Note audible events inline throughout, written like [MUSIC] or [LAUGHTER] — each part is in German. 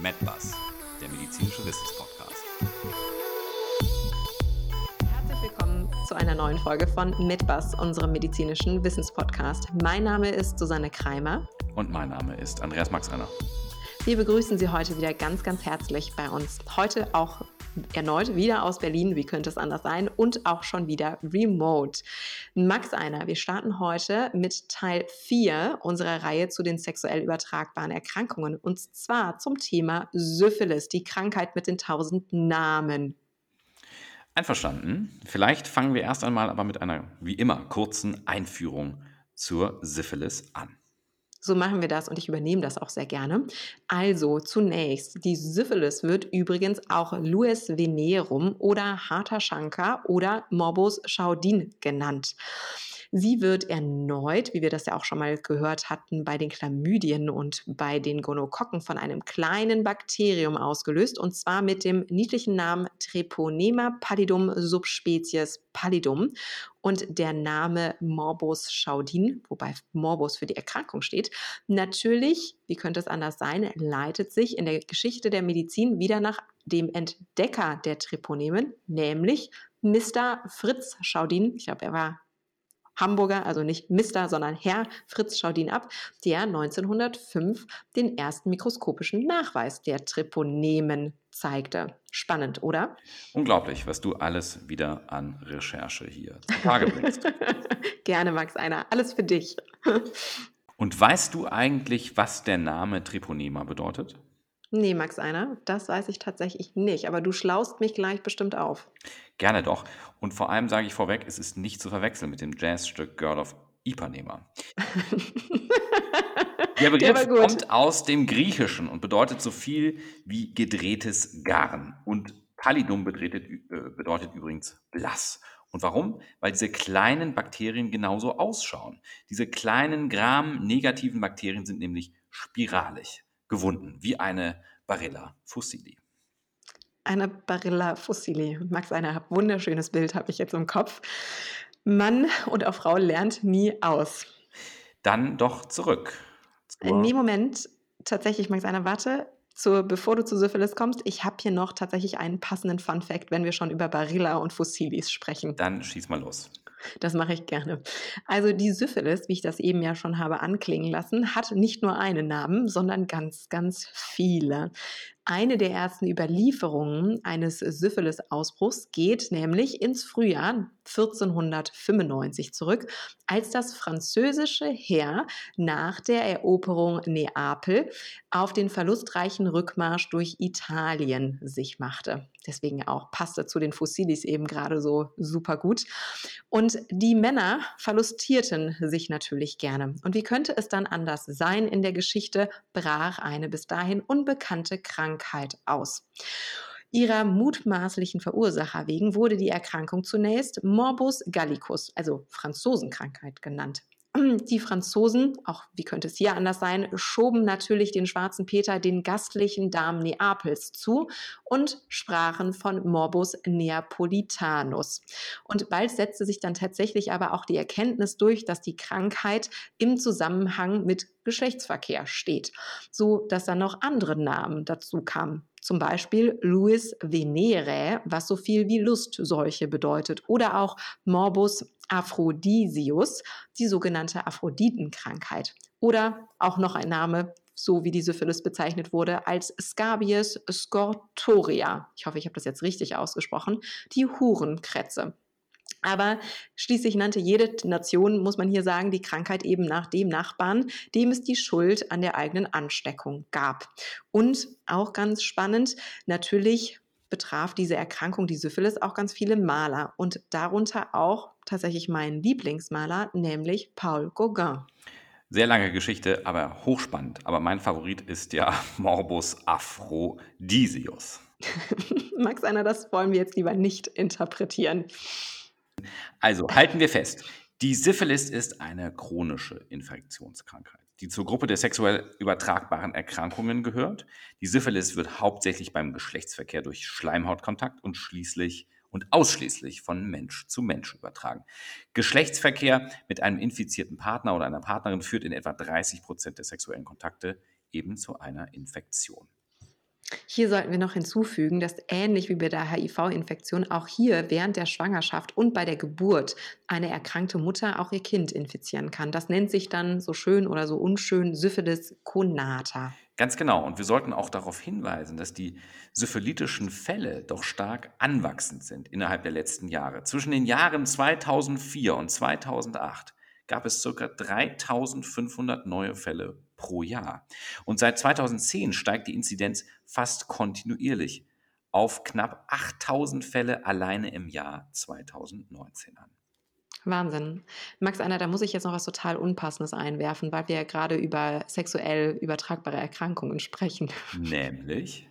MedBus, der medizinische Wissenspodcast. Herzlich willkommen zu einer neuen Folge von MedBus, unserem medizinischen Wissenspodcast. Mein Name ist Susanne Kreimer. Und mein Name ist Andreas Maxanner. Wir begrüßen Sie heute wieder ganz, ganz herzlich bei uns. Heute auch erneut wieder aus Berlin, wie könnte es anders sein, und auch schon wieder remote. Max Einer, wir starten heute mit Teil 4 unserer Reihe zu den sexuell übertragbaren Erkrankungen und zwar zum Thema Syphilis, die Krankheit mit den tausend Namen. Einverstanden. Vielleicht fangen wir erst einmal aber mit einer, wie immer, kurzen Einführung zur Syphilis an. So machen wir das und ich übernehme das auch sehr gerne. Also zunächst, die Syphilis wird übrigens auch Lues venerum oder Harter Shankar oder Morbus Chaudin genannt. Sie wird erneut, wie wir das ja auch schon mal gehört hatten, bei den Chlamydien und bei den Gonokokken von einem kleinen Bakterium ausgelöst und zwar mit dem niedlichen Namen Treponema pallidum subspecies pallidum und der Name Morbus Chaudin, wobei Morbus für die Erkrankung steht, natürlich, wie könnte es anders sein, leitet sich in der Geschichte der Medizin wieder nach dem Entdecker der Treponemen, nämlich Mr. Fritz Chaudin. Ich glaube, er war Hamburger, also nicht Mr., sondern Herr Fritz Schaudin ab, der 1905 den ersten mikroskopischen Nachweis der Treponemen zeigte. Spannend, oder? Unglaublich, was du alles wieder an Recherche hier zutage bringst. [LAUGHS] Gerne, Max Einer. Alles für dich. Und weißt du eigentlich, was der Name Treponema bedeutet? Nee, Max Einer, das weiß ich tatsächlich nicht, aber du schlaust mich gleich bestimmt auf. Gerne doch. Und vor allem sage ich vorweg, es ist nicht zu verwechseln mit dem Jazzstück Girl of Ipanema. [LAUGHS] Der Begriff kommt aus dem Griechischen und bedeutet so viel wie gedrehtes Garn. Und Pallidum bedeutet, äh, bedeutet übrigens blass. Und warum? Weil diese kleinen Bakterien genauso ausschauen. Diese kleinen gram-negativen Bakterien sind nämlich spiralig gewunden, wie eine Barilla fossili. Eine Barilla fossili. Max, ein wunderschönes Bild habe ich jetzt im Kopf. Mann und auch Frau lernt nie aus. Dann doch zurück. In dem Moment, tatsächlich, Max, einer, warte, zu, bevor du zu Syphilis kommst, ich habe hier noch tatsächlich einen passenden Fun Fact, wenn wir schon über Barilla und Fossilis sprechen. Dann schieß mal los. Das mache ich gerne. Also die Syphilis, wie ich das eben ja schon habe anklingen lassen, hat nicht nur einen Namen, sondern ganz, ganz viele. Eine der ersten Überlieferungen eines Syphilis-Ausbruchs geht nämlich ins Frühjahr 1495 zurück, als das französische Heer nach der Eroberung Neapel auf den verlustreichen Rückmarsch durch Italien sich machte. Deswegen auch passte zu den Fossilis eben gerade so super gut. Und die Männer verlustierten sich natürlich gerne. Und wie könnte es dann anders sein? In der Geschichte brach eine bis dahin unbekannte Krankheit aus. Ihrer mutmaßlichen Verursacher wegen wurde die Erkrankung zunächst Morbus Gallicus, also Franzosenkrankheit genannt. Die Franzosen, auch wie könnte es hier anders sein, schoben natürlich den schwarzen Peter den gastlichen Damen Neapels zu und sprachen von Morbus Neapolitanus. Und bald setzte sich dann tatsächlich aber auch die Erkenntnis durch, dass die Krankheit im Zusammenhang mit Geschlechtsverkehr steht, so dass dann noch andere Namen dazu kamen. Zum Beispiel Louis Venere, was so viel wie Lustseuche bedeutet, oder auch Morbus Aphrodisius, die sogenannte Aphroditenkrankheit. Oder auch noch ein Name, so wie die Syphilis bezeichnet wurde, als Scabies scortoria. Ich hoffe, ich habe das jetzt richtig ausgesprochen. Die Hurenkrätze. Aber schließlich nannte jede Nation, muss man hier sagen, die Krankheit eben nach dem Nachbarn, dem es die Schuld an der eigenen Ansteckung gab. Und auch ganz spannend, natürlich betraf diese Erkrankung, die Syphilis, auch ganz viele Maler und darunter auch tatsächlich meinen Lieblingsmaler, nämlich Paul Gauguin. Sehr lange Geschichte, aber hochspannend. Aber mein Favorit ist ja [LAUGHS] Morbus Aphrodisius. [LAUGHS] Max einer, das wollen wir jetzt lieber nicht interpretieren. Also halten wir fest, die Syphilis ist eine chronische Infektionskrankheit, die zur Gruppe der sexuell übertragbaren Erkrankungen gehört. Die Syphilis wird hauptsächlich beim Geschlechtsverkehr durch Schleimhautkontakt und schließlich und ausschließlich von Mensch zu Mensch übertragen. Geschlechtsverkehr mit einem infizierten Partner oder einer Partnerin führt in etwa 30 Prozent der sexuellen Kontakte eben zu einer Infektion. Hier sollten wir noch hinzufügen, dass ähnlich wie bei der HIV-Infektion auch hier während der Schwangerschaft und bei der Geburt eine erkrankte Mutter auch ihr Kind infizieren kann. Das nennt sich dann so schön oder so unschön Syphilis conata. Ganz genau. Und wir sollten auch darauf hinweisen, dass die syphilitischen Fälle doch stark anwachsend sind innerhalb der letzten Jahre. Zwischen den Jahren 2004 und 2008 gab es ca. 3500 neue Fälle pro Jahr. Und seit 2010 steigt die Inzidenz fast kontinuierlich auf knapp 8000 Fälle alleine im Jahr 2019 an. Wahnsinn. Max Anna, da muss ich jetzt noch was total Unpassendes einwerfen, weil wir ja gerade über sexuell übertragbare Erkrankungen sprechen. Nämlich?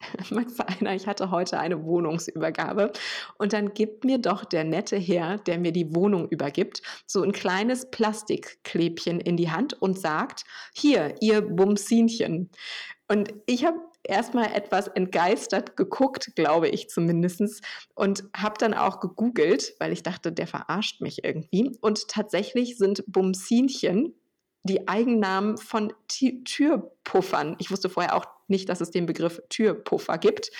[LAUGHS] Max Einer, ich hatte heute eine Wohnungsübergabe und dann gibt mir doch der nette Herr, der mir die Wohnung übergibt, so ein kleines Plastikklebchen in die Hand und sagt, hier, ihr Bumsinchen. Und ich habe erstmal etwas entgeistert geguckt, glaube ich zumindest, und habe dann auch gegoogelt, weil ich dachte, der verarscht mich irgendwie. Und tatsächlich sind Bumsinchen die Eigennamen von Türpuffern. Ich wusste vorher auch nicht, dass es den Begriff Türpuffer gibt,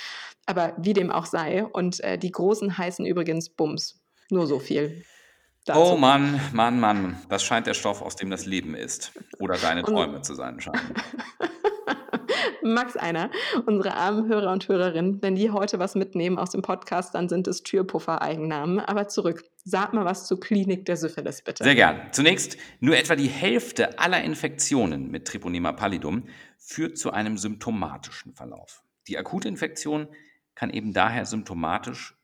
aber wie dem auch sei. Und äh, die großen heißen übrigens Bums. Nur so viel. Dazu. Oh Mann, Mann, Mann. Das scheint der Stoff, aus dem das Leben ist. Oder deine Träume zu sein scheinen. [LAUGHS] Max einer, unsere armen Hörer und Hörerinnen, wenn die heute was mitnehmen aus dem Podcast, dann sind es Türpuffer-Eigennamen. Aber zurück. Sag mal was zur Klinik der Syphilis, bitte. Sehr gern. Zunächst, nur etwa die Hälfte aller Infektionen mit Treponema pallidum führt zu einem symptomatischen Verlauf. Die akute Infektion kann eben daher symptomatisch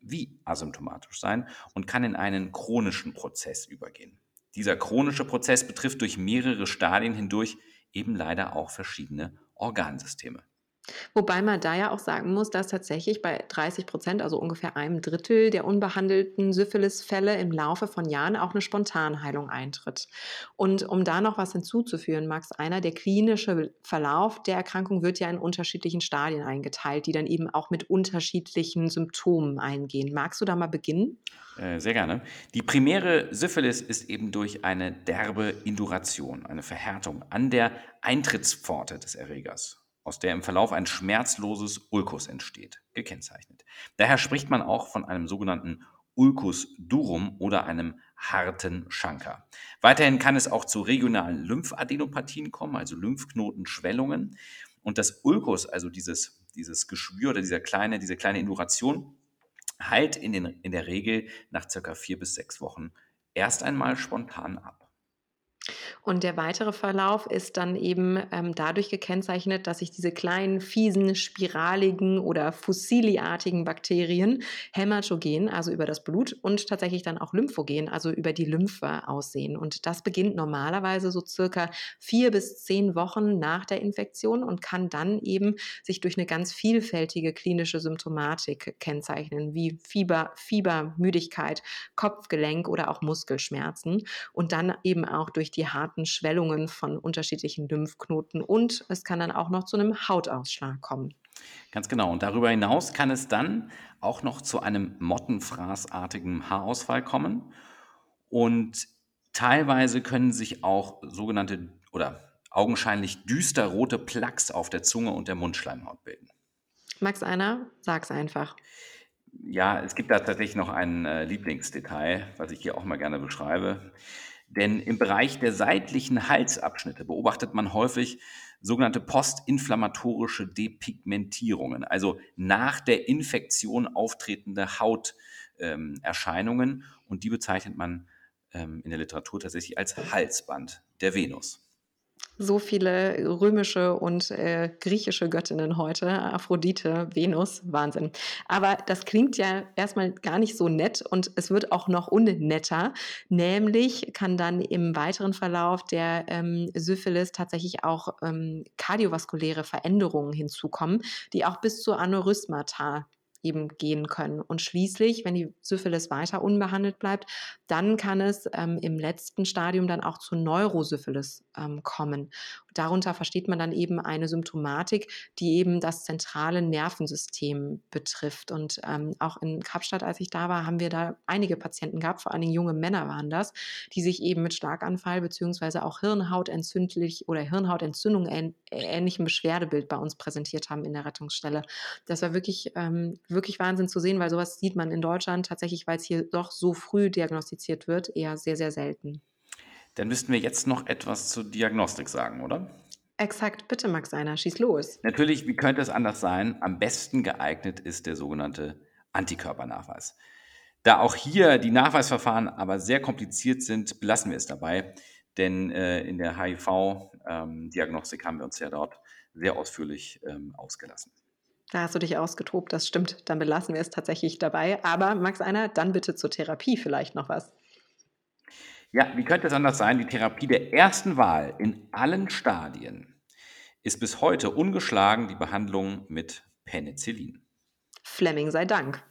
wie asymptomatisch sein und kann in einen chronischen Prozess übergehen. Dieser chronische Prozess betrifft durch mehrere Stadien hindurch eben leider auch verschiedene Organsysteme. Wobei man da ja auch sagen muss, dass tatsächlich bei 30 Prozent, also ungefähr einem Drittel der unbehandelten Syphilis-Fälle im Laufe von Jahren auch eine Spontanheilung eintritt. Und um da noch was hinzuzuführen, Max, einer, der klinische Verlauf der Erkrankung wird ja in unterschiedlichen Stadien eingeteilt, die dann eben auch mit unterschiedlichen Symptomen eingehen. Magst du da mal beginnen? Äh, sehr gerne. Die primäre Syphilis ist eben durch eine derbe Induration, eine Verhärtung an der Eintrittspforte des Erregers aus der im Verlauf ein schmerzloses Ulkus entsteht, gekennzeichnet. Daher spricht man auch von einem sogenannten Ulcus durum oder einem harten Schanker. Weiterhin kann es auch zu regionalen Lymphadenopathien kommen, also Lymphknotenschwellungen. Und das Ulcus, also dieses, dieses Geschwür oder dieser kleine, diese kleine Induration, heilt in, den, in der Regel nach circa vier bis sechs Wochen erst einmal spontan ab. Und der weitere Verlauf ist dann eben ähm, dadurch gekennzeichnet, dass sich diese kleinen, fiesen, spiraligen oder fossiliartigen Bakterien hämatogen, also über das Blut, und tatsächlich dann auch lymphogen, also über die Lymphe aussehen. Und das beginnt normalerweise so circa vier bis zehn Wochen nach der Infektion und kann dann eben sich durch eine ganz vielfältige klinische Symptomatik kennzeichnen, wie Fieber, Fieber, Müdigkeit, Kopfgelenk oder auch Muskelschmerzen und dann eben auch durch die harten harten Schwellungen von unterschiedlichen Lymphknoten und es kann dann auch noch zu einem Hautausschlag kommen. Ganz genau. Und darüber hinaus kann es dann auch noch zu einem mottenfraßartigen Haarausfall kommen. Und teilweise können sich auch sogenannte oder augenscheinlich düsterrote Plaques auf der Zunge und der Mundschleimhaut bilden. Max einer, sag's einfach. Ja, es gibt da tatsächlich noch ein äh, Lieblingsdetail, was ich hier auch mal gerne beschreibe. Denn im Bereich der seitlichen Halsabschnitte beobachtet man häufig sogenannte postinflammatorische Depigmentierungen, also nach der Infektion auftretende Hauterscheinungen. Ähm, und die bezeichnet man ähm, in der Literatur tatsächlich als Halsband der Venus so viele römische und äh, griechische Göttinnen heute, Aphrodite, Venus, Wahnsinn. Aber das klingt ja erstmal gar nicht so nett und es wird auch noch unnetter. Nämlich kann dann im weiteren Verlauf der ähm, Syphilis tatsächlich auch ähm, kardiovaskuläre Veränderungen hinzukommen, die auch bis zu Aneurysmata eben gehen können. Und schließlich, wenn die Syphilis weiter unbehandelt bleibt, dann kann es ähm, im letzten Stadium dann auch zu Neurosyphilis ähm, kommen. Darunter versteht man dann eben eine Symptomatik, die eben das zentrale Nervensystem betrifft. Und ähm, auch in Kapstadt, als ich da war, haben wir da einige Patienten gehabt, vor allen Dingen junge Männer waren das, die sich eben mit Schlaganfall beziehungsweise auch Hirnhautentzündlich oder Hirnhautentzündung ähnlichem Beschwerdebild bei uns präsentiert haben in der Rettungsstelle. Das war wirklich, ähm, wirklich Wahnsinn zu sehen, weil sowas sieht man in Deutschland tatsächlich, weil es hier doch so früh diagnostiziert wird, eher sehr, sehr selten. Dann müssten wir jetzt noch etwas zur Diagnostik sagen, oder? Exakt, bitte Max Einer, schieß los. Natürlich, wie könnte es anders sein? Am besten geeignet ist der sogenannte Antikörpernachweis. Da auch hier die Nachweisverfahren aber sehr kompliziert sind, belassen wir es dabei, denn äh, in der HIV-Diagnostik ähm, haben wir uns ja dort sehr ausführlich ähm, ausgelassen. Da hast du dich ausgetobt, das stimmt. Dann belassen wir es tatsächlich dabei. Aber Max Einer, dann bitte zur Therapie vielleicht noch was. Ja, wie könnte es anders sein? Die Therapie der ersten Wahl in allen Stadien ist bis heute ungeschlagen die Behandlung mit Penicillin. Fleming sei Dank.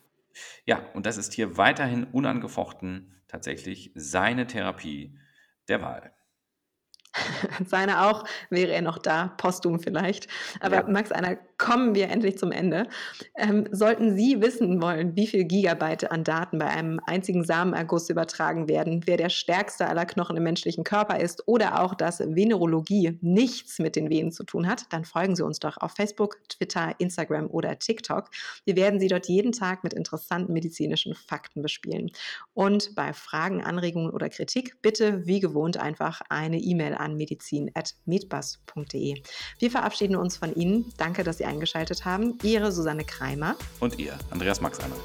Ja, und das ist hier weiterhin unangefochten tatsächlich seine Therapie der Wahl. [LAUGHS] Seine auch, wäre er noch da, postum vielleicht. Aber ja. Max Einer, kommen wir endlich zum Ende. Ähm, sollten Sie wissen wollen, wie viel Gigabyte an Daten bei einem einzigen Samenerguss übertragen werden, wer der stärkste aller Knochen im menschlichen Körper ist oder auch, dass Venerologie nichts mit den Venen zu tun hat, dann folgen Sie uns doch auf Facebook, Twitter, Instagram oder TikTok. Wir werden Sie dort jeden Tag mit interessanten medizinischen Fakten bespielen. Und bei Fragen, Anregungen oder Kritik bitte wie gewohnt einfach eine E-Mail an medizin.medbus.de. Wir verabschieden uns von Ihnen. Danke, dass Sie eingeschaltet haben. Ihre Susanne Kreimer. Und ihr, Andreas Maxeimer.